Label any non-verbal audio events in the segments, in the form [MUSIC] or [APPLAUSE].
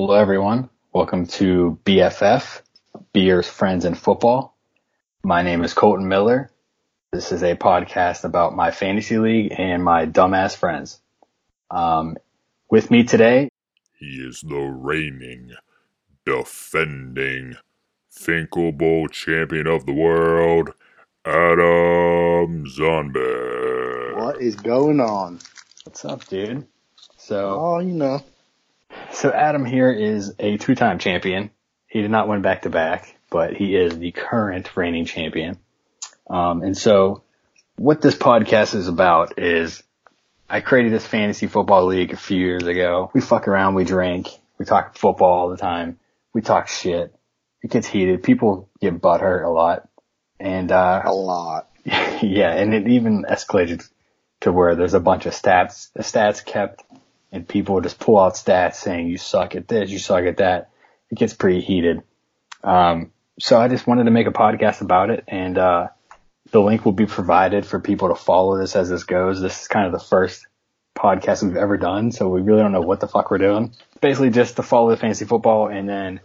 Hello, everyone. Welcome to BFF, Beers, Friends, and Football. My name is Colton Miller. This is a podcast about my fantasy league and my dumbass friends. Um, with me today, He is the reigning, defending, Finkel Bowl champion of the world, Adam Zombek. What is going on? what's up, dude? So, Oh, you know. So Adam here is a two-time champion. He did not win back-to-back, but he is the current reigning champion. Um, and so what this podcast is about is I created this fantasy football league a few years ago. We fuck around, we drink, we talk football all the time, we talk shit. It gets heated. People get butthurt a lot. And, uh, A lot. [LAUGHS] yeah, and it even escalated to where there's a bunch of stats, the stats kept, and people just pull out stats saying you suck at this, you suck at that. It gets pretty heated. Um, so I just wanted to make a podcast about it, and uh, the link will be provided for people to follow this as this goes. This is kind of the first podcast we've ever done, so we really don't know what the fuck we're doing. Basically, just to follow the fantasy football, and then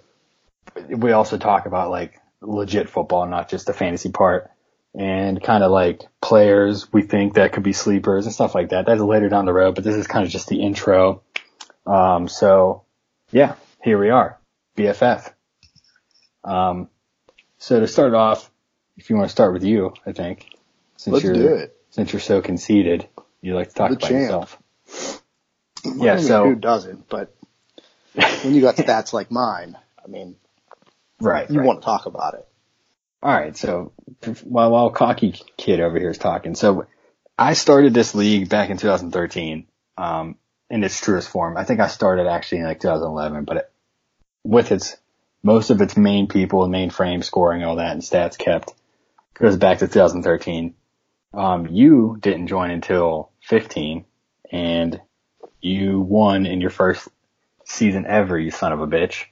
we also talk about like legit football, not just the fantasy part and kind of like players we think that could be sleepers and stuff like that. That's later down the road, but this is kind of just the intro. Um, so yeah, here we are, BFF. Um, so to start off, if you want to start with you, I think, since Let's you're since you're so conceited, you like to talk The about champ. yourself. Yeah, so- who doesn't? But when you got stats like mine, I mean, [LAUGHS] Right. you right. want to talk about it. All right. So while while cocky kid over here is talking, so I started this league back in 2013, um, in its truest form. I think I started actually in like 2011, but it, with its most of its main people, and main frame scoring, all that, and stats kept goes back to 2013. Um, you didn't join until 15, and you won in your first season ever. You son of a bitch.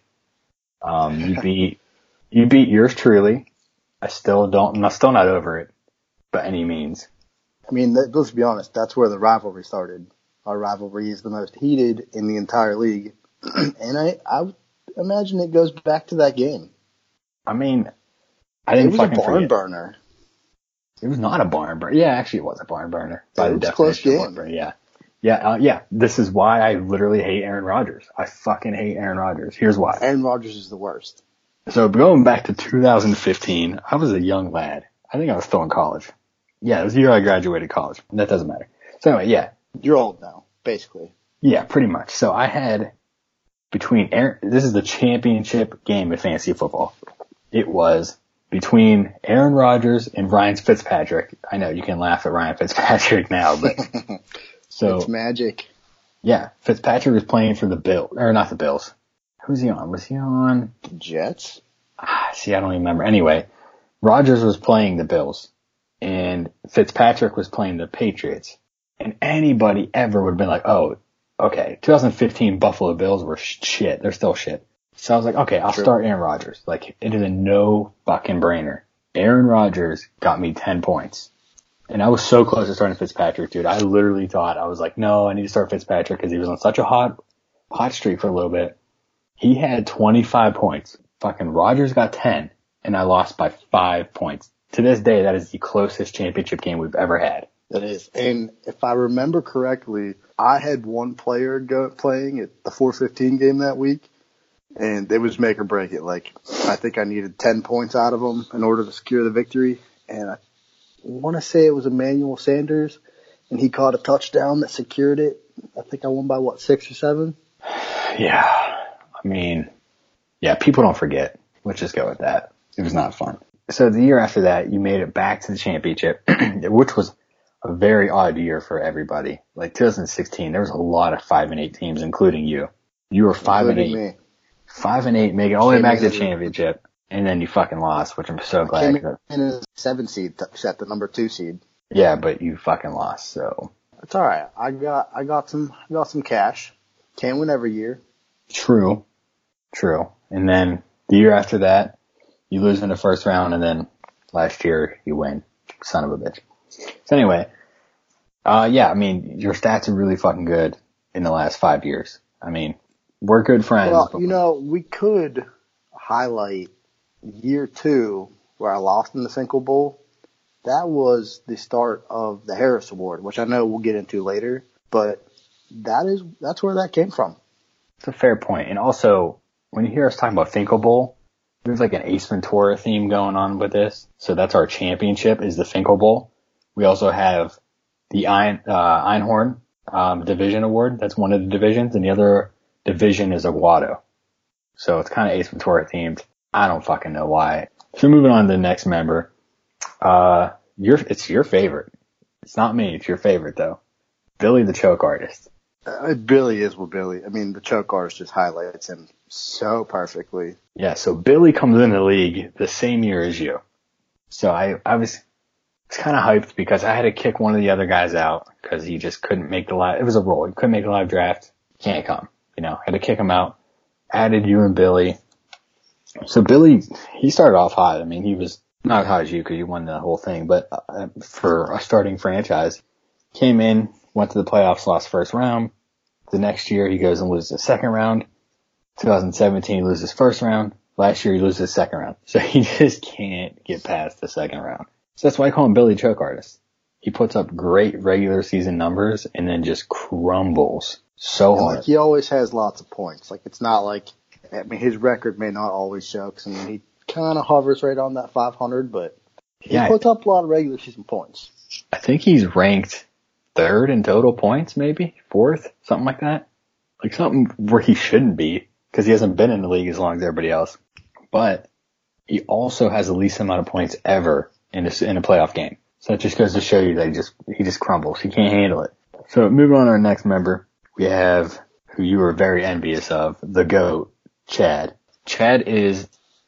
Um, you [LAUGHS] beat you beat yours truly. I still don't, I'm still not over it by any means. I mean, that, let's be honest. That's where the rivalry started. Our rivalry is the most heated in the entire league, [CLEARS THROAT] and I, I imagine it goes back to that game. I mean, I It didn't was a fucking barn forget. burner. It was not a barn burner. Yeah, actually it was a barn burner by It the was a close definition barn game. burner. Yeah. Yeah, uh, yeah. This is why I literally hate Aaron Rodgers. I fucking hate Aaron Rodgers. Here's why. Aaron Rodgers is the worst. So going back to 2015, I was a young lad. I think I was still in college. Yeah, it was the year I graduated college. That doesn't matter. So anyway, yeah, You're old now, basically. Yeah, pretty much. So I had between Aaron, this is the championship game of fantasy football. It was between Aaron Rodgers and Ryan Fitzpatrick. I know you can laugh at Ryan Fitzpatrick now, but [LAUGHS] so it's magic. yeah, Fitzpatrick was playing for the Bill or not the Bills. Who's he on? Was he on? the Jets. Ah, see, I don't even remember. Anyway, Rodgers was playing the Bills and Fitzpatrick was playing the Patriots. And anybody ever would have been like, oh, okay, 2015 Buffalo Bills were shit. They're still shit. So I was like, okay, I'll True. start Aaron Rodgers. Like, it is a no fucking brainer. Aaron Rodgers got me 10 points. And I was so close to starting Fitzpatrick, dude. I literally thought, I was like, no, I need to start Fitzpatrick because he was on such a hot, hot streak for a little bit. He had 25 points. Fucking Rodgers got 10 and I lost by five points. To this day, that is the closest championship game we've ever had. That is. And if I remember correctly, I had one player go, playing at the 415 game that week, and it was make or break it. Like, I think I needed 10 points out of him in order to secure the victory. And I want to say it was Emmanuel Sanders, and he caught a touchdown that secured it. I think I won by what, six or seven? [SIGHS] Yeah. I mean, yeah, people don't forget. Let's just go with that. It was not fun. So the year after that, you made it back to the championship, [CLEARS THROAT] which was a very odd year for everybody. Like 2016, there was a lot of five and eight teams, including you. You were five and eight, me. five and eight, making all the way back to the championship, and then you fucking lost, which I'm so glad. Came in as a seven seed, set the number two seed. Yeah, but you fucking lost. So It's all right. I got I got some I got some cash. Can't win every year. true, true. And then the year after that, you lose in the first round, and then last year you win. Son of a bitch. So anyway, uh, yeah, I mean, your stats are really fucking good in the last five years. I mean, we're good friends. Well, you know, we could highlight year two where I lost in the Finkel Bowl. That was the start of the Harris Award, which I know we'll get into later, but that is that's where that came from. It's a fair point. And also, when you hear us talking about Finkel Bowl, there's like an Ace Ventura theme going on with this. So that's our championship is the Finkel Bowl. We also have the Ein, uh, Einhorn um, Division Award. That's one of the divisions, and the other division is Aguado. So it's kind of Ace Ventura themed. I don't fucking know why. So moving on to the next member. Uh, your, it's your favorite. It's not me. It's your favorite though. Billy the choke artist. Uh, Billy is what Billy. I mean, the choke artist just highlights him so perfectly. Yeah. So Billy comes in the league the same year as you. So I, I was, kind of hyped because I had to kick one of the other guys out because he just couldn't make the live. It was a roll. He couldn't make the live draft. Can't come. You know, had to kick him out. Added you and Billy. So Billy, he started off hot. I mean, he was not as hot as you because you won the whole thing, but uh, for a starting franchise, came in, went to the playoffs, lost first round. The next year he goes and loses the second round. 2017 he loses first round. Last year he loses second round. So he [LAUGHS] just can't get past the second round. So that's why I call him Billy Choke Artist. He puts up great regular season numbers and then just crumbles so hard. like he always has lots of points. Like it's not like I mean his record may not always show because I mean he kind of hovers right on that 500, but he Yeah. puts up a lot of regular season points. I think he's ranked third in total points, maybe fourth, something like that. Like something where he shouldn't be because he hasn't been in the league as long as everybody else. But he also has the least amount of points ever in a, in a playoff game. So that just goes to show you that he just, he just crumbles. He can't handle it. So moving on to our next member, we have who you were very envious of, the GOAT, Chad. Chad is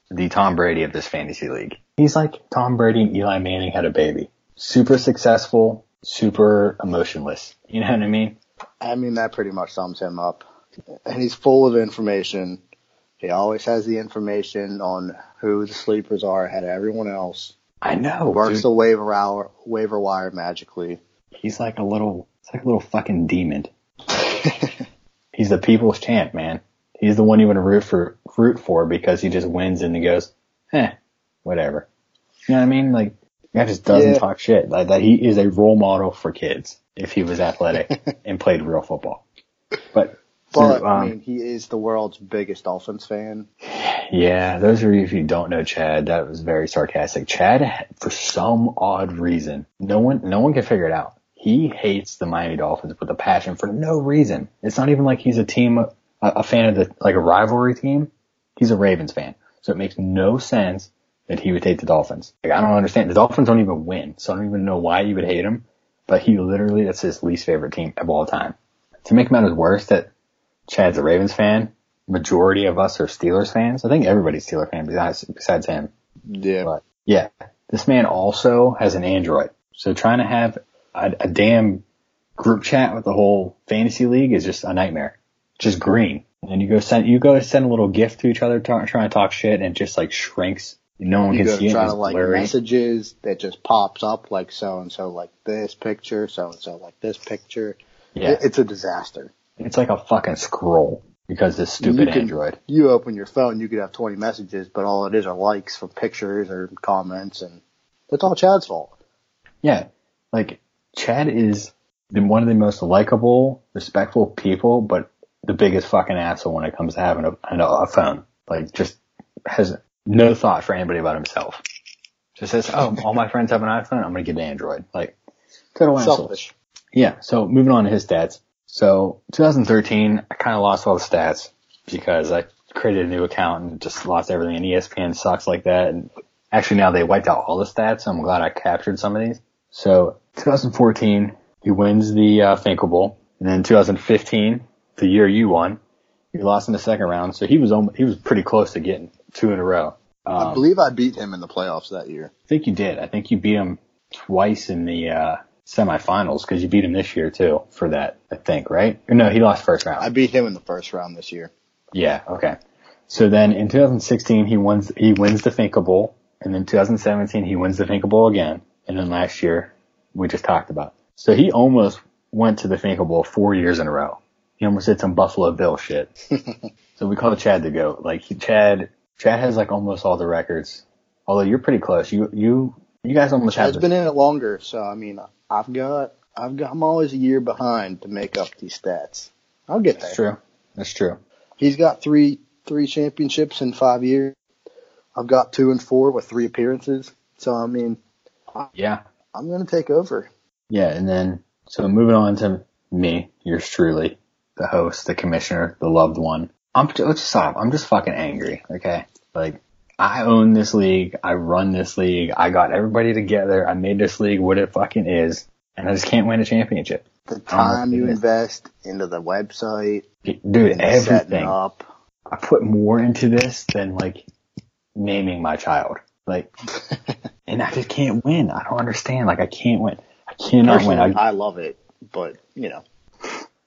the Tom Brady of this fantasy league. He's like Tom Brady and Eli Manning had a baby. Super successful, super emotionless. You know what I mean? I mean that pretty much sums him up. And he's full of information. He always has the information on who the sleepers are ahead of everyone else. I know. Works dude. the waiver hour, waiver wire magically. He's like a little, it's like a little fucking demon. [LAUGHS] He's the people's champ, man. He's the one you want to root for, root for because he just wins and he goes, eh, whatever. You know what I mean? Like, that just doesn't Yeah. talk shit. Like that he is a role model for kids if he was athletic [LAUGHS] and played real football. But, But so, I um, mean, he is the world's biggest Dolphins fan. Yeah, those of you who don't know Chad, that was very sarcastic. Chad, for some odd reason, no one, no one can figure it out. He hates the Miami Dolphins with a passion for no reason. It's not even like he's a team, a, a fan of the, like a rivalry team. He's a Ravens fan. So it makes no sense that he would hate the Dolphins. Like, I don't understand. The Dolphins don't even win, so I don't even know why you would hate him. But he literally, that's his least favorite team of all time. To make matters worse, that Chad's a Ravens fan. Majority of us are Steelers fans. I think everybody's Steelers fan besides, besides him. Yeah. But yeah, this man also has an Android. So trying to have a, a damn group chat with the whole fantasy league is just a nightmare. Just green. And you go send, you go send a little gift to each other trying to talk shit and it just like shrinks. No one You can see it. try It's to like blurry. messages that just pops up like so and so like this picture, so and so like this picture. Yeah. It- it's a disaster. It's like a fucking scroll because this stupid You can- Android. You open your phone, you could have 20 messages, but all it is are likes from pictures or comments, and it's all Chad's fault. Yeah, like Chad is one of the most likable, respectful people, but the biggest fucking asshole when it comes to having a, a, a phone. Like, just has no thought for anybody about himself. Just says, "Oh, all my friends have an iPhone. I'm gonna get an Android." Like, total asshole. Selfish. Yeah. So moving on to his stats. So 2013, I kind of lost all the stats because I created a new account and just lost everything. And ESPN sucks like that. And actually now they wiped out all the stats. So I'm glad I captured some of these. So 2014, he wins the uh, Finkel Bowl. And then 2015, the year you won, he lost in the second round. So he was he was pretty close to getting two in a row. Um, I believe I beat him in the playoffs that year. I think you did. I think you beat him twice in the uh, semifinals because you beat him this year too for that. I think, right? Or no, he lost first round. I beat him in the first round this year. yeah. Okay. So then in 2016 he wins he wins the Finkel Bowl, and then 2017 he wins the Finkel Bowl again, and then last year we just talked about. So he almost went to the Finkel Bowl four years in a row. he almost did some Buffalo Bill shit. [LAUGHS] so we call Chad the goat. Like he, Chad, Chad has like almost all the records. Although you're pretty close. You you you guys almost have. The- been in it longer, so I mean, I've got, I've got, I'm always a year behind to make up these stats. I'll get there. That's true. That's true. He's got three, three championships in five years. I've got two and four with three appearances. So I mean, Yeah. I'm gonna take over. Yeah, and then so moving on to me, yours truly, the host, the commissioner, the loved one. I'm let's just stop. I'm just fucking angry. Okay, like I own this league. I run this league. I got everybody together. I made this league what it fucking is, and I just can't win a championship. The time you invest into the website, Dude, everything. up. I put more into this than like naming my child. Like, [LAUGHS] and I just can't win. I don't understand. Like, I can't win. I cannot Personally, win. I, I love it, but you know,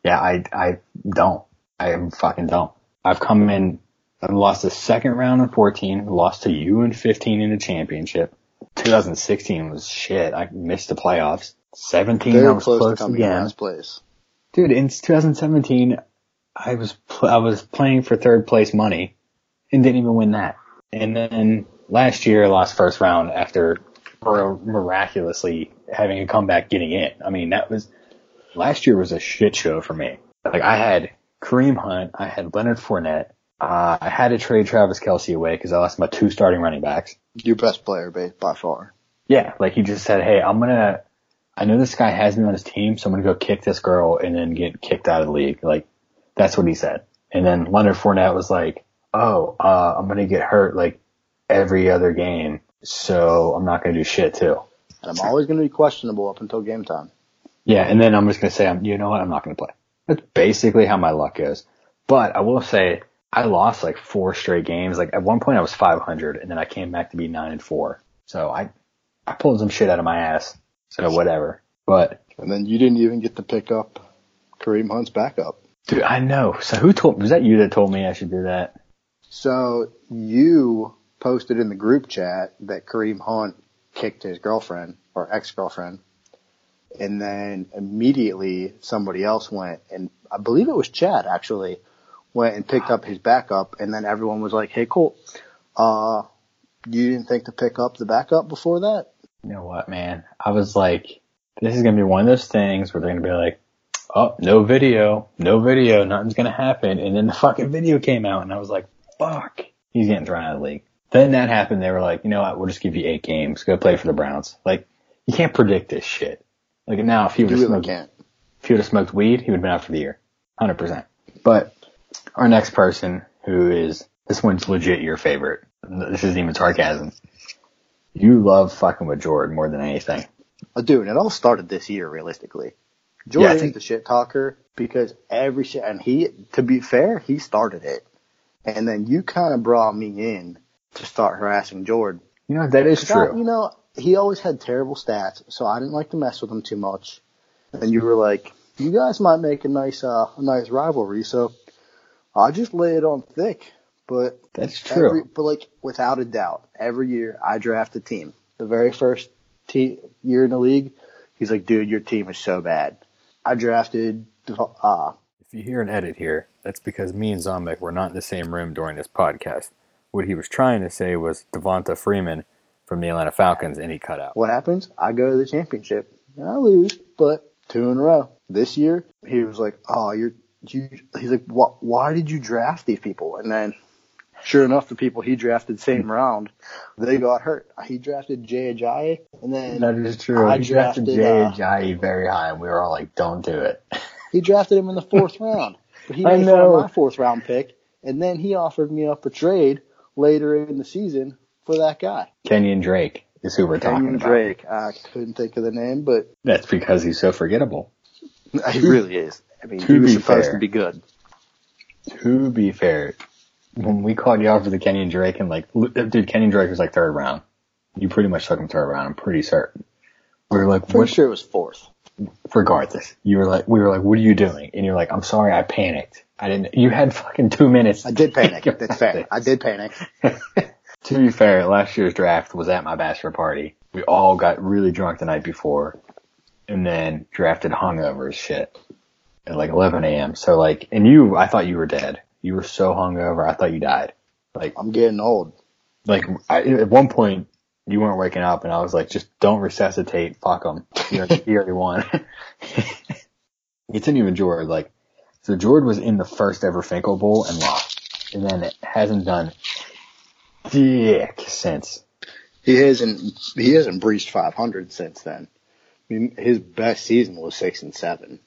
Yeah, I I don't. I fucking don't. I've come in. I've lost the second round in 14. Lost to you in 15 in the championship. 2016 was shit. I missed the playoffs. 17 I was close, close, to coming in again. last place. Dude, in 2017, I was pl- I was playing for third place money and didn't even win that. And then last year, I lost first round after miraculously having a comeback getting in. I mean, that was last year was a shit show for me. Like I had Kareem Hunt, I had Leonard Fournette. Uh, I had to trade Travis Kelce away because I lost my two starting running backs. Your best player, ba- by far. Yeah, like he just said, hey, I'm gonna, I know this guy has me on his team, so I'm gonna go kick this girl and then get kicked out of the league. Like, that's what he said. And then Leonard Fournette was like, oh, uh, I'm gonna get hurt like every other game, so I'm not gonna do shit too. And I'm always going to be questionable up until game time. Yeah, and then I'm just gonna say, I'm, you know what, I'm not gonna play. That's basically how my luck is. But I will say, I lost like four straight games. Like at one point I was 500 and then I came back to be 9 and 4. So I, I pulled some shit out of my ass. So whatever. But And then you didn't even get to pick up Kareem Hunt's backup. dude, I know. So who told, was that you that told me I should do that? So you posted in the group chat that Kareem Hunt kicked his girlfriend or ex-girlfriend. And then immediately somebody else went and I believe it was Chad actually went and picked up his backup and then everyone was like, Hey Colt, uh, you didn't think to pick up the backup before that? You know what, man? I was like, this is gonna be one of those things where they're gonna be like, oh, no video, no video, nothing's gonna happen. And then the fucking video came out and I was like, fuck, he's getting thrown out of the league. Then that happened. They were like, you know what? We'll just give you eight games. Go play for the Browns. Like, you can't predict this shit. Like now, if he would have really smoked, can't. if he would have smoked weed, he would have been out for the year. 100%. But our next person who is, this one's legit your favorite. This isn't even sarcasm. You love fucking with Jordan more than anything. I do, and it all started this year, realistically. Yeah, I Jordan's think- the shit talker because every shit, and he, to be fair, he started it. And then you kind of brought me in to start harassing Jordan. You know, that is true. You know, he always had terrible stats, so I didn't like to mess with him too much. And you were like, you guys might make a nice, uh, a nice rivalry, so I'll just lay it on thick. But That's true. Every, but like without a doubt, every year I draft a team. The very first te- year in the league, he's like, "Dude, your team is so bad." I drafted. Uh, If you hear an edit here, that's because me and Zombek were not in the same room during this podcast. What he was trying to say was Devonta Freeman from the Atlanta Falcons, and he cut out. what happens? I go to the championship and I lose, but two in a row. This year, he was like, "Oh, you're." You, he's like, "What? Why did you draft these people?" And then, sure enough, the people he drafted same round, they got hurt. He drafted Jay Ajayi, and then That is true. I he drafted drafted, Jay uh, Ajayi very high, and we were all like, "Don't do it." [LAUGHS] He drafted him in the fourth round. But he I made fun know. my fourth round pick, and then he offered me up a trade later in the season for that guy. Kenyon Drake is who we're talking Kenyon about. Drake. I couldn't think of the name, but That's because he's so forgettable. [LAUGHS] he really is. I mean, To he was be supposed fair. to be good. To be fair, when we called you out for the Kenyon Drake, and like, dude, Kenyon Drake was like third round. You pretty much took him third round. I'm pretty certain. We were like, Pretty what? sure it was fourth. regardless, you were like, we were like, what are you doing? And you're like, I'm sorry, I panicked. I didn't, you had fucking two minutes. I did [LAUGHS] panic. That's fair. this. I did panic. [LAUGHS] to be fair, last year's draft was at my bachelor party. We all got really drunk the night before and then drafted hungover as shit. At like 11 a.m. So like, and you, I thought you were dead. You were so hungover. I thought you died. Like, I'm getting old. like I, at one point you weren't waking up and I was like, just don't resuscitate. Fuck them. You already, [LAUGHS] you already won. [LAUGHS] it's in even Jord. Like, so Jord was in the first ever Finkel Bowl and lost. And then it hasn't done dick since. He hasn't he hasn't breached 500 since then. I mean, his best season was six and seven.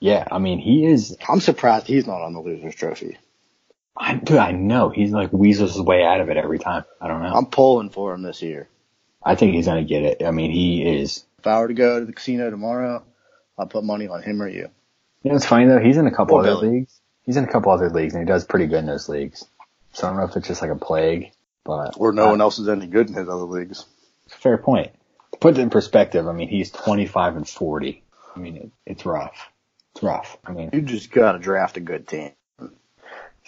Yeah. I mean, he is, I'm surprised he's not on the losers trophy. I, dude, I know he's like weasels his way out of it every time. I don't know. I'm pulling for him this year. I think he's going to get it. I mean, he is. If I were to go to the casino tomorrow, I'll put money on him or you. You know, it's funny though. He's in a couple Or other Billy. leagues. He's in a couple other leagues and he does pretty good in those leagues. So I don't know if it's just like a plague, but Or no uh, one else is any good in his other leagues. Fair point. To put it in perspective, I mean, he's 25 and 40. I mean, it, it's rough. It's rough. I mean, You just gotta draft a good team.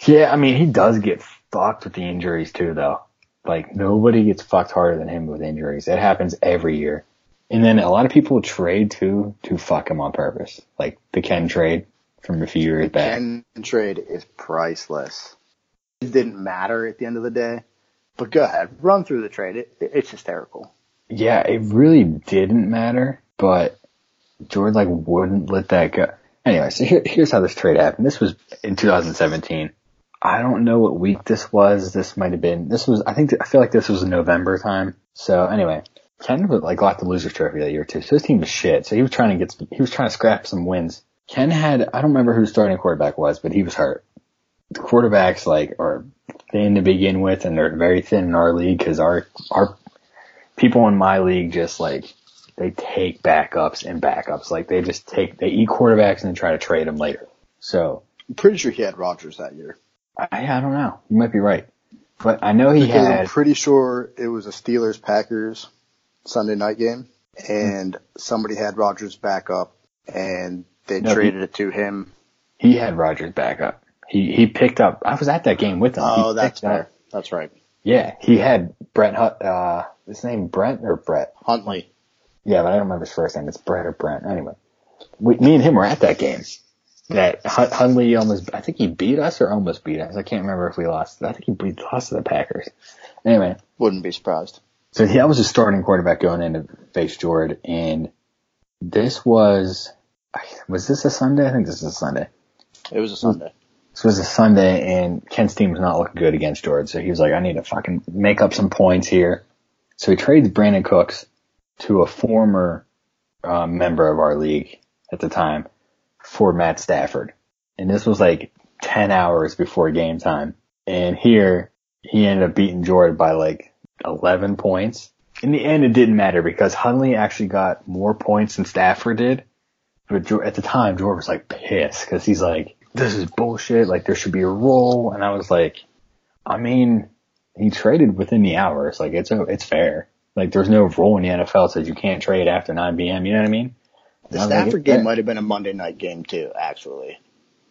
yeah, I mean, he does get fucked with the injuries too, though. Like, nobody gets fucked harder than him with injuries. It happens every year. And then a lot of people trade too to fuck him on purpose. Like the Ken trade from a few years back. Ken trade is priceless. It didn't matter at the end of the day. But go ahead, run through the trade. It, it- it's hysterical. Yeah, it really didn't matter, but Jordan like wouldn't let that go. Anyway, so here, here's how this trade happened. This was in 2017. I don't know what week this was. This might have been, this was, I think, I feel like this was November time. So anyway, Ken was like got the loser's trophy that year too. So his team was shit. So he was trying to get, some, he was trying to scrap some wins. Ken had, I don't remember who starting quarterback was, but he was hurt. The quarterbacks like are thin to begin with and they're very thin in our league because our, our people in my league just like they take backups and backups. Like they just take they eat quarterbacks and then try to trade them later. So I'm pretty sure he had Rodgers that year. I, I don't know. You might be right, but I know he Because I'm had. pretty sure it was a Steelers Packers Sunday night game, and somebody had Rodgers back up, and they No, he- traded it to him. He had Rodgers backup. He he picked up. I was at that game with him. He Oh, that's picked up- fair. That's right. Yeah, he had Brent. Hut- Uh, his name Brent or Brett? Huntley. Yeah, but I don't remember his first name. It's Brett or Brent. Anyway, we, me and him were at that game. That Hun- Hundley almost, I think he beat us or almost beat us. I can't remember if we lost. I think he beat lost to the Packers. Anyway, Wouldn't be surprised. so he, I was a starting quarterback going into face Jordan, and this was, was this a Sunday? I think this is a Sunday. It was a Sunday. This was a Sunday, and Ken's team was not looking good against Jordan, so he was like, I need to fucking make up some points here. So he trades Brandin Cooks to a former uh, member of our league at the time for Matt Stafford. And this was like 10 hours before game time. And here he ended up beating Jordan by like 11 points. In the end, it didn't matter because Hundley actually got more points than Stafford did. But at the time, Jordan was like pissed because he's like, this is bullshit. Like there should be a rule. And I was like, I mean, he traded within the hours. Like it's, a, it's fair. Like there's no rule in the NFL that says you can't trade after 9 p.m. You know what I mean? The I was like, Stafford game might have been a Monday night game too, actually.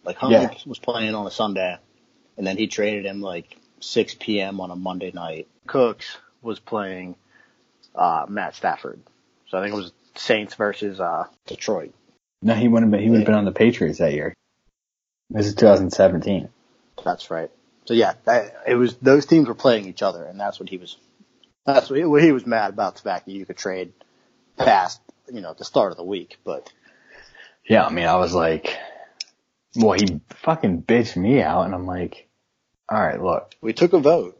Like Huntley Yeah. was playing on a Sunday, and then he traded him like 6 p.m. on a Monday night. Cooks was playing uh, Matt Stafford, so I think it was Saints versus uh, Detroit. No, he wouldn't have been, he would have been on the Patriots that year. This is 2017. That's right. So yeah, that, it was those teams were playing each other, and that's what he was. That's what he, what he was mad about the fact that you could trade past, you know, the start of the week. But Yeah, I mean, I was like, well, he fucking bitched me out and I'm like, all right, look, we took a vote.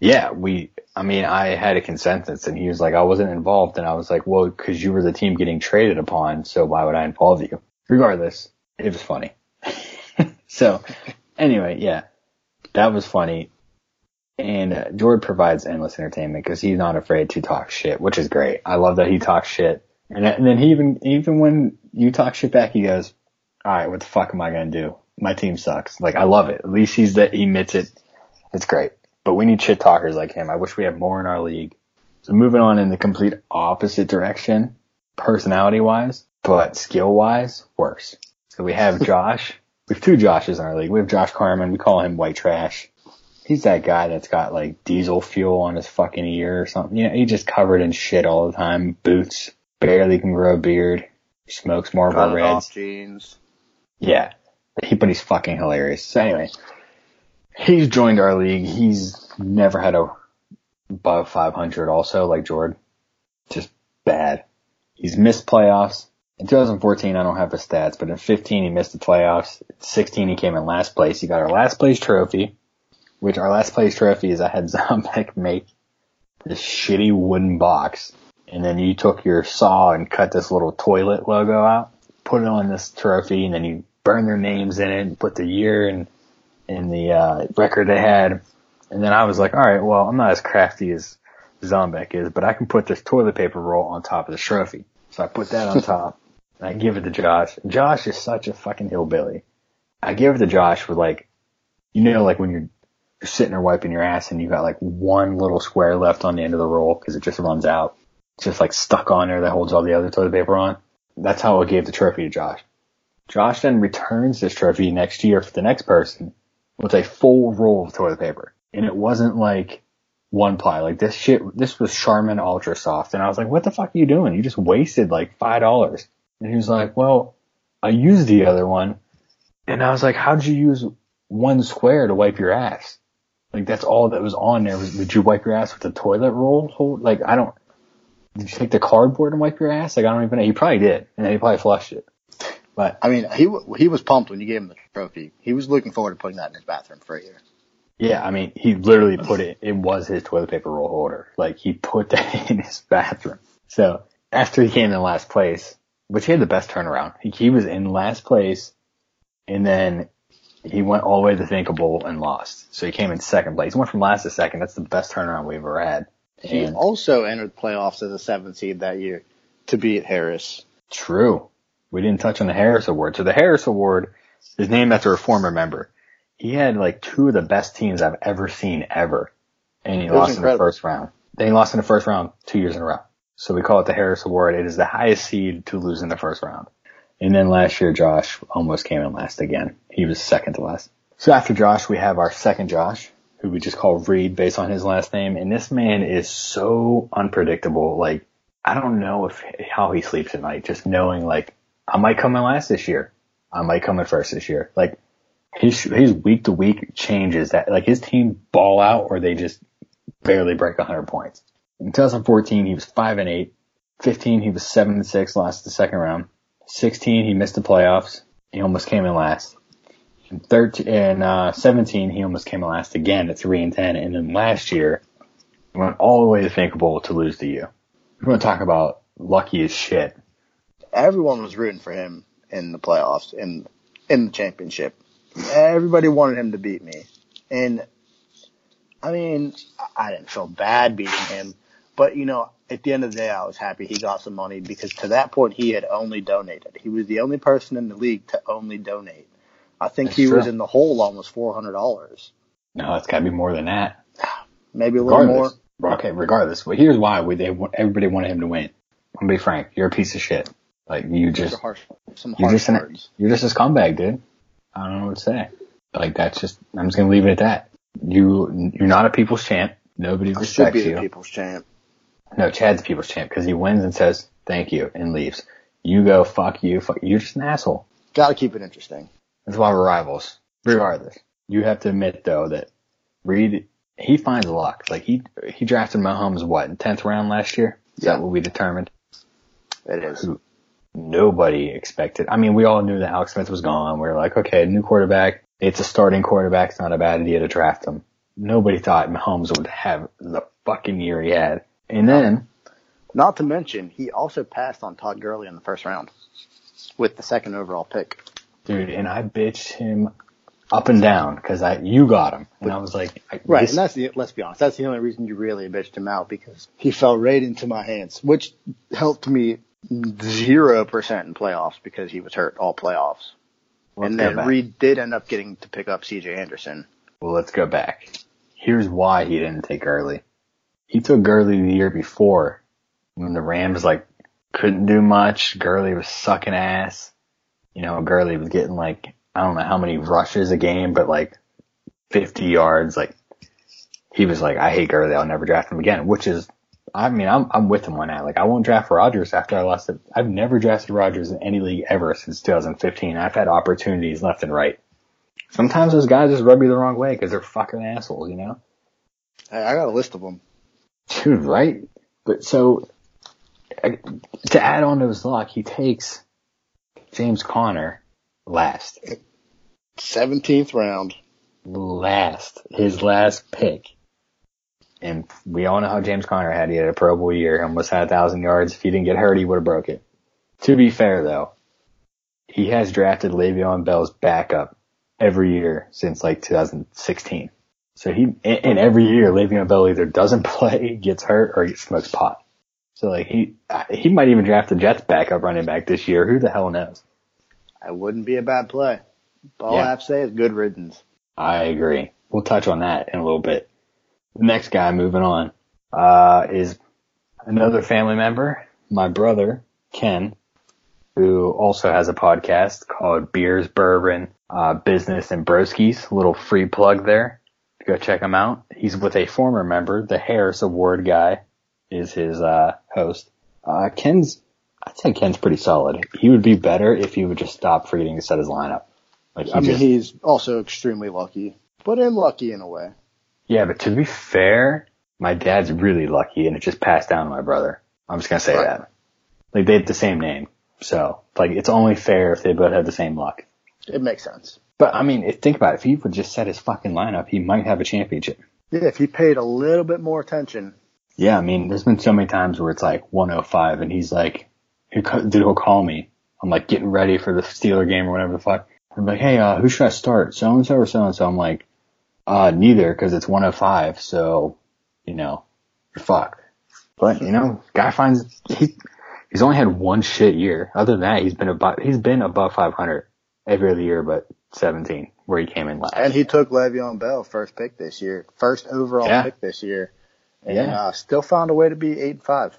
yeah, we, I mean, I had a consensus and he was like, I wasn't involved. And I was like, well, cause you were the team getting traded upon. So why would I involve you? Regardless, it was funny. [LAUGHS] so anyway, yeah, that was funny. And uh, Jordan provides endless entertainment because he's not afraid to talk shit, which is great. I love that he talks shit. And, and then he even, even when you talk shit back, he goes, all right, what the fuck am I going to do? My team sucks. Like, I love it. At least he's that he admits it. It's great. But we need shit talkers like him. I wish we had more in our league. So moving on in the complete opposite direction, personality wise, but skill wise, worse. So we have [LAUGHS] Josh. We have two Joshes in our league. We have Josh Carmen. We call him white trash. He's that guy that's got like diesel fuel on his fucking ear or something. You know, he just covered in shit all the time. Boots. Barely can grow a beard. Smokes Marlboro Cut Reds. off jeans. Yeah. He, but he's fucking hilarious. So anyway, he's joined our league. He's never had a above 500 also like Jordan. Just bad. He's missed playoffs. In 2014, I don't have the stats, but in 15, he missed the playoffs. 16, he came in last place. He got our last place trophy, which our last place trophy is I had Zombek make this shitty wooden box. And then you took your saw and cut this little toilet logo out, put it on this trophy, and then you burn their names in it and put the year and, and the, uh, record they had. And then I was like, all right, well, I'm not as crafty as Zombek is, but I can put this toilet paper roll on top of the trophy. So I put that on [LAUGHS] top and I give it to Josh. Josh is such a fucking hillbilly. I give it to Josh with like, you know, like when you're, you're sitting there wiping your ass and you got like one little square left on the end of the roll because it just runs out. It's just like stuck on there that holds all the other toilet paper on. That's how I gave the trophy to Josh. Josh then returns this trophy next year for the next person with a full roll of toilet paper. And it wasn't like one ply. Like this shit, this was Charmin Ultra Soft. And I was like, what the fuck are you doing? You just wasted like $5. And he was like, well, I used the other one. And I was like, how'd you use one square to wipe your ass? Like that's all that was on there. Was, did you wipe your ass with the toilet roll? Hold? Like I don't. Did you take the cardboard and wipe your ass? Like I don't even know. He probably did, and then he probably flushed it. But I mean, he he was pumped when you gave him the trophy. He was looking forward to putting that in his bathroom for a year. yeah, I mean, he literally put it. It was his toilet paper roll holder. Like he put that [LAUGHS] in his bathroom. So after he came in last place, which he had the best turnaround, he, he was in last place, and then he went all the way to the Finkelbowl and lost. So he came in second place. He went from last to second. That's the best turnaround we've ever had. He And also entered playoffs as a seventh seed that year to beat Harris. true. We didn't touch on the Harris Award. So the Harris Award is named after a former member. He had like two of the best teams I've ever seen ever. And he It lost in the first round. Then he lost in the first round two years in a row. So we call it the Harris Award. It is the highest seed to lose in the first round. And then last year, Josh almost came in last again. He was second to last. So after Josh, we have our second Josh, who we just call Reed based on his last name. And this man is so unpredictable. Like, I don't know if how he sleeps at night, just knowing like, I might come in last this year. I might come in first this year. Like, his, his week to week changes that, like his team ball out or they just barely break 100 points. In 2014, he was 5 and 8. 15, he was 7 and 6, lost the second round. 16, he missed the playoffs. He almost came in last. In 13, and, uh, 17, he almost came in last again at 3 and 10. And then last year, he went all the way to Finkelbowl to lose to you. We're going to talk about lucky as shit. Everyone was rooting for him in the playoffs in in the championship. Everybody wanted him to beat me, and I mean, I didn't feel bad beating him, but you know, at the end of the day, I was happy he got some money because to that point he had only donated. He was the only person in the league to only donate. I think That's he was in the hole almost four hundred dollars, No, it's got to be more than that. [SIGHS] maybe a little more. Okay, regardless. But here's why we, they, want- everybody wanted him to win. I'm gonna be frank. You're a piece of shit. Like you just are harsh, some You're harsh just an, words. you're just a scumbag, dude. I don't know what to say. Like that's just I'm just gonna leave it at that. You you're not a people's champ. Nobody I should respects be the you. people's champ. No, Chad's people's champ because he wins and says thank you and leaves. You go fuck you. Fuck you're just an asshole. Got to keep it interesting. That's why we're rivals. Regardless, you have to admit though that Reed he finds luck. Like he he drafted Mahomes what in tenth round last year. Is Yeah. that what we determined? It is. Who nobody expected. I mean, we all knew that Alex Smith was gone. We were like, okay, new quarterback. It's a starting quarterback. It's not a bad idea to draft him. Nobody thought Mahomes would have the fucking year he had. And then, um, Not to mention, he also passed on Todd Gurley in the first round with the second overall pick. dude, and I bitched him up and down because I, you got him. And I was like, I, Right, this- and that's the, let's be honest, that's the only reason you really bitched him out because he fell right into my hands, which helped me zero percent in playoffs because he was hurt all playoffs. let's and then. Reed did end up getting to pick up C.J. Anderson. Well, let's go back. Here's why he didn't take Gurley. He took Gurley the year before when the Rams like couldn't do much. Gurley was sucking ass. You know, Gurley was getting like, I don't know how many rushes a game, but like 50 yards. Like he was like, I hate Gurley. I'll never draft him again, which is I mean, I'm I'm with him on that. Like, I won't draft Rodgers after I lost it. I've never drafted Rodgers in any league ever since 2015. I've had opportunities left and right. Sometimes those guys just rub you the wrong way because they're fucking assholes, you know? I got a list of them. Dude, right? But so, to add on to his luck, he takes James Conner last. 17th round. Last. His last pick. And we all know how James Conner had. He had a Pro Bowl year, almost had a thousand yards. If he didn't get hurt, he would have broke it. To be fair though, he has drafted Le'Veon Bell's backup every year since like 2016. So he, and every year Le'Veon Bell either doesn't [LAUGHS] play, gets hurt, or he smokes pot. So like he, he might even draft the Jets backup running back this year. Who the hell knows? That wouldn't be a bad play. All Yeah. I have to say is good riddance. I agree. We'll touch on that in a little bit. The next guy moving on, uh, is another family member, my brother, Ken, who also has a podcast called Beers, Bourbon, uh, Business and Broskies. Little free plug there. Go check him out. He's with a former member, the Harris Award guy is his, uh, host. Uh, Ken's, I'd say Ken's pretty solid. He would be better if he would just stop forgetting to set his lineup. Like he I mean, just- he's also extremely lucky, but unlucky in a way. Yeah, but to be fair, my dad's really lucky and it just passed down to my brother. I'm just gonna say Right. that. Like they have the same name. So, like it's only fair if they both have the same luck. It makes sense. But I mean, think about it. If he would just set his fucking lineup, he might have a championship. Yeah, if he paid a little bit more attention. Yeah, I mean, there's been so many times where it's like 105 and he's like, dude will call me. I'm like getting ready for the Steeler game or whatever the fuck. I'm like, hey, uh, who should I start? So and so or so and so. I'm like, uh, neither because it's 105. So, you know, you're fucked. But you know, guy finds he he's only had one shit year. Other than that, he's been above he's been above 500 every other year, but 17 where he came in last. And he took Le'Veon Bell first pick this year, first overall Yeah. pick this year, and Yeah. uh, still found a way to be eight and five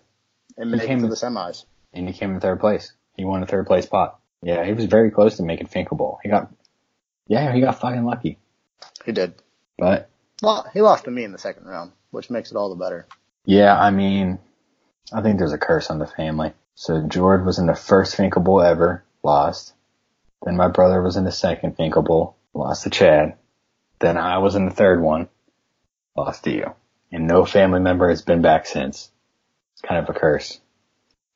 and He make it came to the semis. and he came in third place. He won a third place spot. Yeah, he was very close to making Finkelbowl. He got, yeah, he got fucking lucky. He did. But Well, he lost to me in the second round, which makes it all the better. yeah, I mean, I think there's a curse on the family. So George was in the first Finkelbowl ever, lost. Then my brother was in the second Finkelbowl, lost to Chad. Then I was in the third one, lost to you. And no family member has been back since. It's kind of a curse.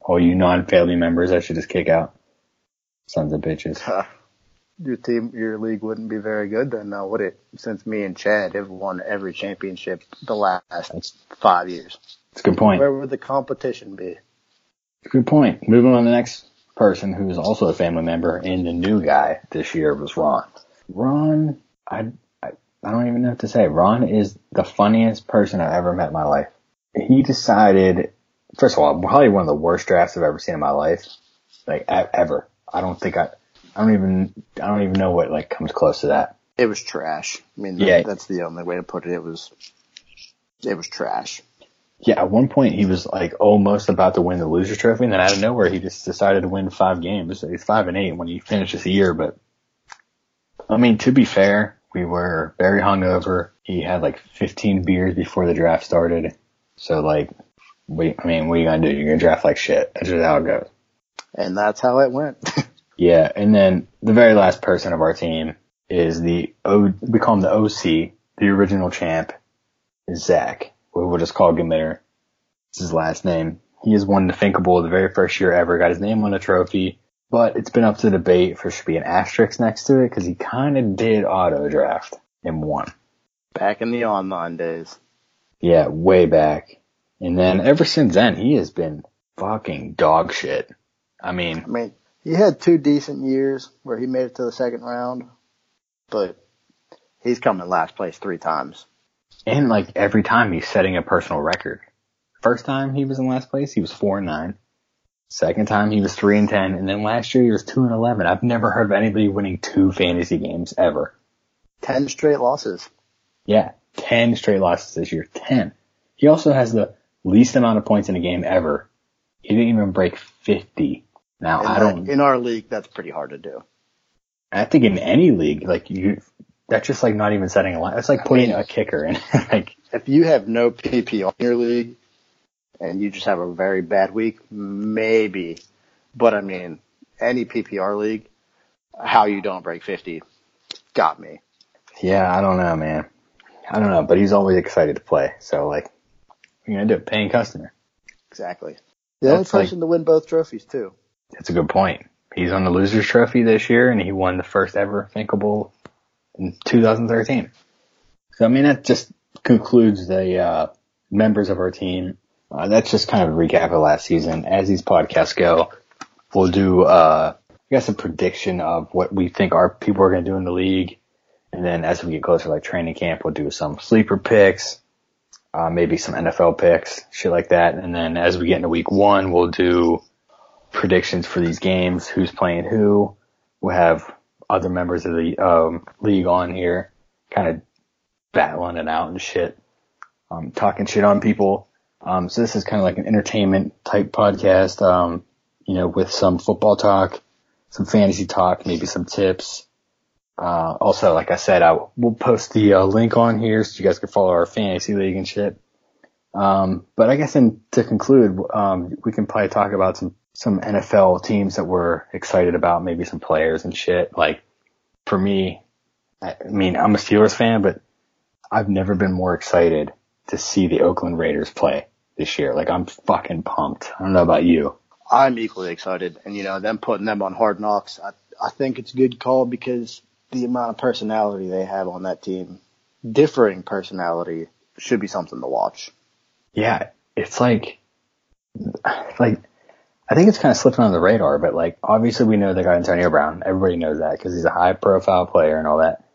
All you non-family members I should just kick out. Sons of bitches. Your team, your league wouldn't be very good then, now would it? Since me and Chad have won every championship the last That's, five years. that's a good point. Where would the competition be? Good point. Moving on to the next person who is also a family member and the new guy this year was Ron. Ron, I, I, I don't even know what to say. Ron is the funniest person I've ever met in my life. He decided, first of all, probably one of the worst drafts I've ever seen in my life. Like, ever. I don't think I, I don't even, I don't even know what like comes close to that. It was trash. I mean, Yeah. that's the only way to put it. It was, it was trash. Yeah, at one point he was like almost about to win the loser trophy, and then out of nowhere he just decided to win five games. He's five and eight when he finishes the year, but I mean, to be fair, we were very hungover. He had like 15 beers before the draft started. So like, we, I mean, what are you gonna do? You're gonna draft like shit. That's just how it goes. And that's how it went. [LAUGHS] Yeah, and then the very last person of our team is the O. We call him the OC, the original champ, is Zach. We will just call Gamitter. It's his last name. He has won the Finkelbowl the very first year ever. Got his name on a trophy, but it's been up to debate if there should be an asterisk next to it because he kind of did auto draft and won. Back in the online days. Yeah, way back. And then ever since then, he has been fucking dog shit. I mean, I mean, he had two decent years where he made it to the second round, but he's come in last place three times. And like every time he's setting a personal record. First time he was in last place, he was four and nine. Second time he was three and ten, and then last year he was two and eleven. I've never heard of anybody winning two fantasy games ever. Ten straight losses. Yeah, ten straight losses this year. Ten. He also has the least amount of points in a game ever. He didn't even break fifty. Now In I don't. in our league, that's pretty hard to do. I think in any league, like you, that's just like not even setting a line. It's like putting a kicker in. [LAUGHS] like If you have no PPR on your league and you just have a very bad week, maybe. But I mean, any PPR league, how you don't break 50 got me. Yeah, I don't know, man. I don't know, but he's always excited to play. So like, you're gonna do paying customer. Exactly. The only That's like- person to win both trophies too. That's a good point. He's on the losers trophy this year and he won the first ever Finkelbowl in 2013. So I mean, that just concludes the, uh, members of our team. Uh, that's just kind of a recap of last season. As these podcasts go, we'll do, uh, I guess a prediction of what we think our people are going to do in the league. And then as we get closer, like training camp, we'll do some sleeper picks, uh, maybe some NFL picks, shit like that. And then as we get into week one, we'll do predictions for these games, who's playing who. We'll have other members of the um, league on here, kind of battling it out and shit, um, talking shit on people. Um, so this is kind of like an entertainment type podcast, um, you know, with some football talk, some fantasy talk, maybe some tips. Uh, also, like I said, I will post the uh, link on here so you guys can follow our fantasy league and shit. Um, but I guess in, to conclude, um, we can probably talk about some, some NFL teams that we're excited about, maybe some players and shit. Like for me, I mean, I'm a Steelers fan, but I've never been more excited to see the Oakland Raiders play this year. Like I'm fucking pumped. I don't know about you. I'm equally excited, and you know them putting them on Hard Knocks. I I think it's a good call because the amount of personality they have on that team, differing personality, should be something to watch. Yeah, it's like, like, I think it's kind of slipping on the radar, but like, obviously we know they got Antonio Brown. Everybody knows that because he's a high profile player and all that.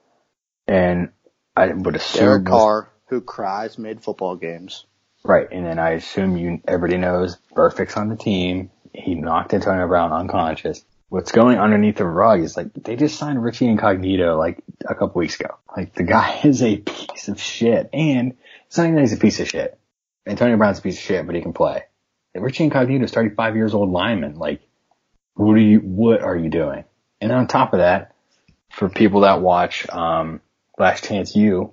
And I would assume, Derek Carr, who cries mid football games. right. And then I assume you, everybody knows Burfict's on the team. He knocked Antonio Brown unconscious. What's going underneath the rug is like, they just signed Richie Incognito like a couple weeks ago. Like the guy [LAUGHS] is a piece of shit and it's not even that he's a piece of shit. Antonio Brown's a piece of shit, but he can play. Richie Incognito is 35 years old lineman. Like, what are you, what are you doing? And on top of that, for people that watch, um, Last Chance U,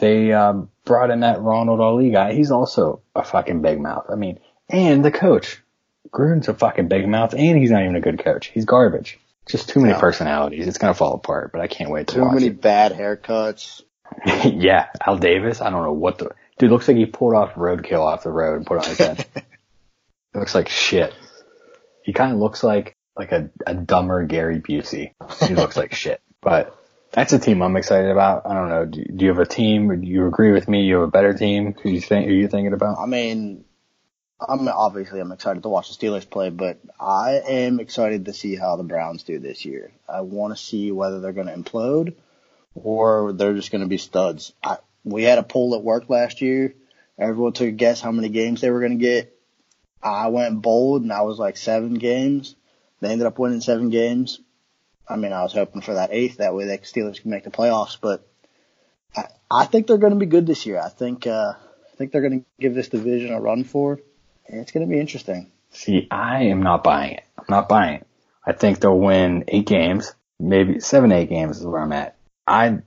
they, um, brought in that Ronald Ollie guy. He's also a fucking big mouth. I mean, and the coach, Gruden's a fucking big mouth and he's not even a good coach. He's garbage. Just too many No. personalities. It's gonna fall apart, but I can't wait to Too many it. bad haircuts. [LAUGHS] yeah, Al Davis. I don't know what the dude looks like. He pulled off roadkill off the road and put it on his head. [LAUGHS] it looks like shit. He kind of looks like like a, a dumber Gary Busey. He looks like shit. But that's a team I'm excited about. I don't know. Do, do you have a team? Or do you agree with me? You have a better team? Who you think? Who you thinking about? I mean, I'm obviously I'm excited to watch the Steelers play, but I am excited to see how the Browns do this year. I want to see whether they're going to implode or they're just going to be studs. I, we had a poll at work last year. Everyone took a guess how many games they were going to get. I went bold and I was like seven games. They ended up winning seven games. I mean, I was hoping for that eighth. That way the Steelers can make the playoffs, but I, I think they're going to be good this year. I think, uh, I think they're going to give this division a run for it. It's going to be interesting. See, I am not buying it. I'm not buying it. I think they'll win eight games, maybe seven, eight games is where I'm at. I,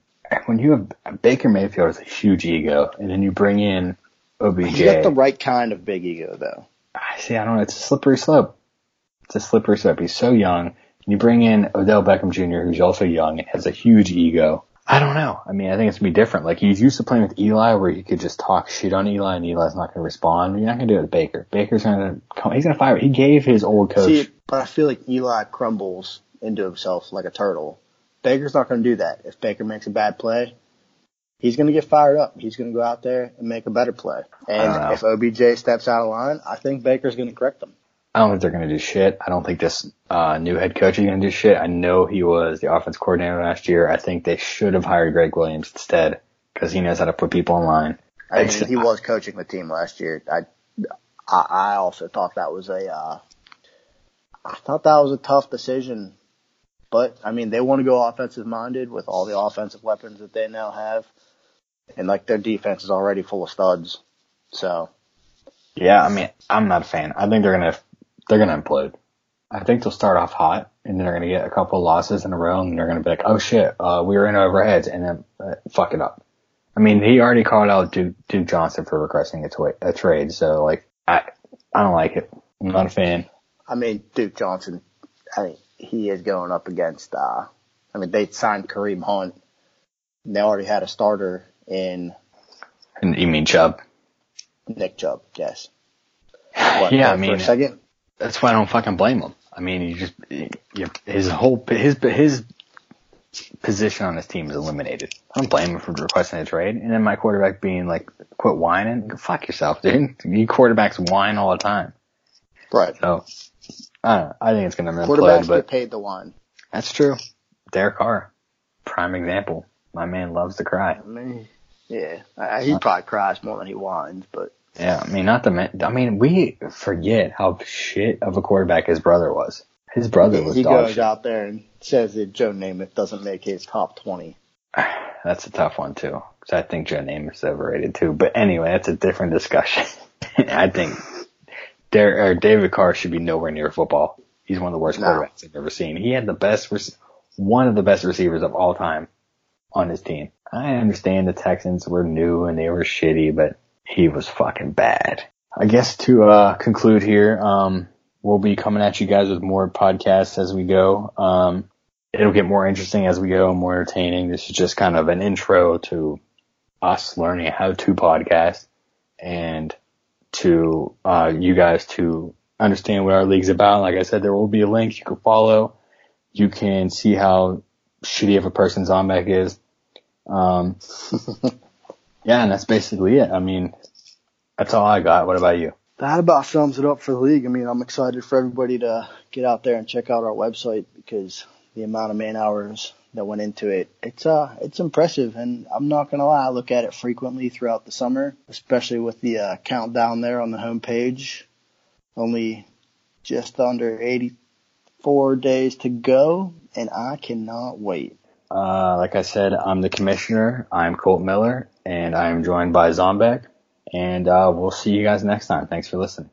when you have Baker Mayfield has a huge ego, and then you bring in OBJ. He's got the right kind of big ego, though. I see. I don't know. It's a slippery slope. It's a slippery slope. He's so young. And you bring in Odell Beckham Jr., who's also young and has a huge ego. I don't know. I mean, I think it's gonna be different. Like he's used to playing with Eli, where he could just talk shit on Eli, and Eli's not gonna respond. You're not gonna do it with Baker. Baker's gonna come. He's gonna fire. He gave his old coach. See, but I feel like Eli crumbles into himself like a turtle. Baker's not to do that. If Baker makes a bad play, he's going to get fired up. He's going to go out there and make a better play. I don't know. And if OBJ steps out of line, I think Baker's going to correct him. I don't think they're going to do shit. I don't think this uh, new head coach is going to do shit. I know he was the offense coordinator last year. I think they should have hired Gregg Williams instead because he knows how to put people in line. I mean, he was coaching the team last year. I, I, I also thought that was a, uh, I thought that was a tough decision. But I mean, they want to go offensive minded with all the offensive weapons that they now have, and like their defense is already full of studs. So Yeah, I mean, I'm not a fan. I think they're gonna they're gonna implode. I think they'll start off hot, and then they're gonna get a couple of losses in a row, and they're gonna be like, "Oh shit, uh, we were in over our heads," and then uh, fuck it up. I mean, he already called out Duke, Duke Johnson for requesting a, twa- a trade, so like I I don't like it. I'm not a fan. I mean, Duke Johnson, I mean, he is going up against, uh, I mean, they signed Kareem Hunt. And they already had a starter in And you mean Chubb? Nick Chubb, yes. [SIGHS] What, yeah, I for mean, a second? that's why I don't fucking blame him. I mean, he just you, his whole his his position on his team is eliminated. I don't blame him for requesting a trade. And then my quarterback being like, "Quit whining, fuck yourself, dude." You quarterbacks whine all the time. Right. So I don't know. I think it's gonna implode, Quarterbacks but get paid the whine. that's true. Derek Carr, prime example. My man loves to cry. Yeah, I, he probably cries more than he whines, but Yeah, I mean, not the man. I mean, we forget how shit of a quarterback his brother was. His brother was he dog goes shit. out there and says that Joe Namath doesn't make his top 20. [SIGHS] That's a tough one too, because I think Joe Namath's overrated too. But anyway, that's a different discussion. [LAUGHS] I think Der- or David Carr should be nowhere near football. He's one of the worst No. quarterbacks I've ever seen. He had the best, one of the best receivers of all time on his team. I understand the Texans were new and they were shitty, but he was fucking bad. I guess to uh, conclude here, um, we'll be coming at you guys with more podcasts as we go. Um, it'll get more interesting as we go, more entertaining. This is just kind of an intro to us learning how to podcast and to uh, you guys to understand what our league's about. Like I said, there will be a link you can follow. You can see how shitty of a person Zombek is. Um, [LAUGHS] yeah, and that's basically it. I mean, that's all I got. What about you? That about sums it up for the league. I mean, I'm excited for everybody to get out there and check out our website because the amount of man hours that went into it, it's uh, it's impressive. And I'm not gonna lie, I look at it frequently throughout the summer, especially with the uh, countdown there on the homepage. Only just under 84 days to go, and I cannot wait. Uh, like I said, I'm the commissioner. I'm Colt Miller, and I'm joined by Zombek. And uh, we'll see you guys next time. Thanks for listening.